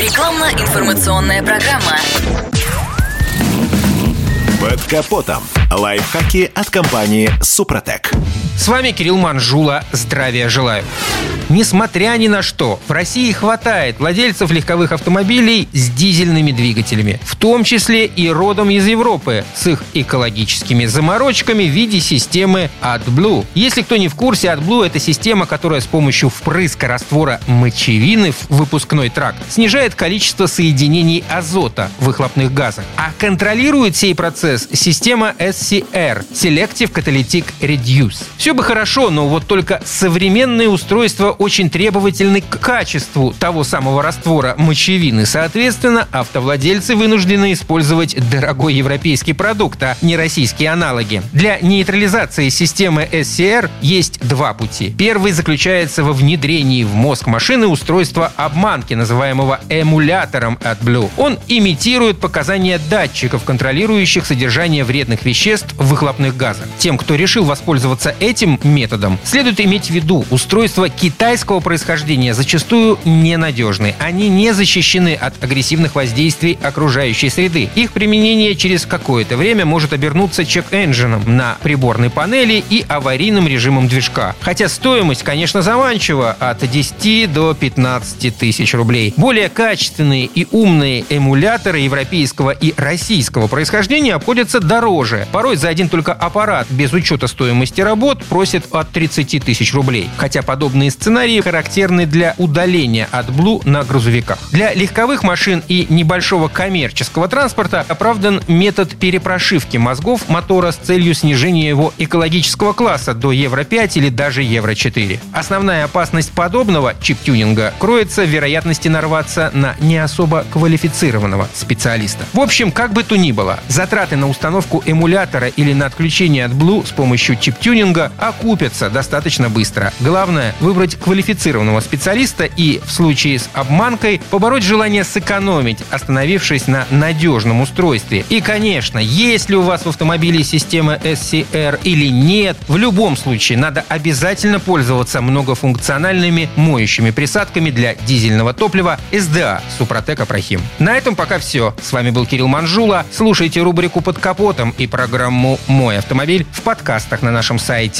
Рекламно-информационная программа. Под капотом. Лайфхаки от компании «Супротек». С вами Кирилл Манжула. Здравия желаю. Несмотря ни на что, в России хватает владельцев легковых автомобилей с дизельными двигателями, в том числе и родом из Европы, с их экологическими заморочками в виде системы AdBlue. Если кто не в курсе, AdBlue — это система, которая с помощью впрыска раствора мочевины в выпускной трак снижает количество соединений азота в выхлопных газах. А контролирует сей процесс система SCR — Selective Catalytic Reduce. Все бы хорошо, но вот только современные устройства очень требовательны к качеству того самого раствора мочевины. Соответственно, автовладельцы вынуждены использовать дорогой европейский продукт, а не российские аналоги. Для нейтрализации системы SCR есть два пути. Первый заключается во внедрении в мозг машины устройства обманки, называемого эмулятором от Blue. Он имитирует показания датчиков, контролирующих содержание вредных веществ в выхлопных газах. Тем, кто решил воспользоваться этим методом, следует иметь в виду устройство Китай китайского происхождения зачастую ненадежны. Они не защищены от агрессивных воздействий окружающей среды. Их применение через какое-то время может обернуться чек-энджином на приборной панели и аварийным режимом движка. Хотя стоимость, конечно, заманчива от 10 до 15 тысяч рублей. Более качественные и умные эмуляторы европейского и российского происхождения обходятся дороже. Порой за один только аппарат без учета стоимости работ просят от 30 тысяч рублей. Хотя подобные сценарии характерны для удаления от Blue на грузовиках. Для легковых машин и небольшого коммерческого транспорта оправдан метод перепрошивки мозгов мотора с целью снижения его экологического класса до Евро-5 или даже Евро-4. Основная опасность подобного чип-тюнинга кроется в вероятности нарваться на не особо квалифицированного специалиста. В общем, как бы то ни было, затраты на установку эмулятора или на отключение от Blue с помощью чип-тюнинга окупятся достаточно быстро. Главное — выбрать квалифицированного специалиста и, в случае с обманкой, побороть желание сэкономить, остановившись на надежном устройстве. И, конечно, есть ли у вас в автомобиле система SCR или нет, в любом случае надо обязательно пользоваться многофункциональными моющими присадками для дизельного топлива SDA Супротек Апрахим. На этом пока все. С вами был Кирилл Манжула. Слушайте рубрику «Под капотом» и программу «Мой автомобиль» в подкастах на нашем сайте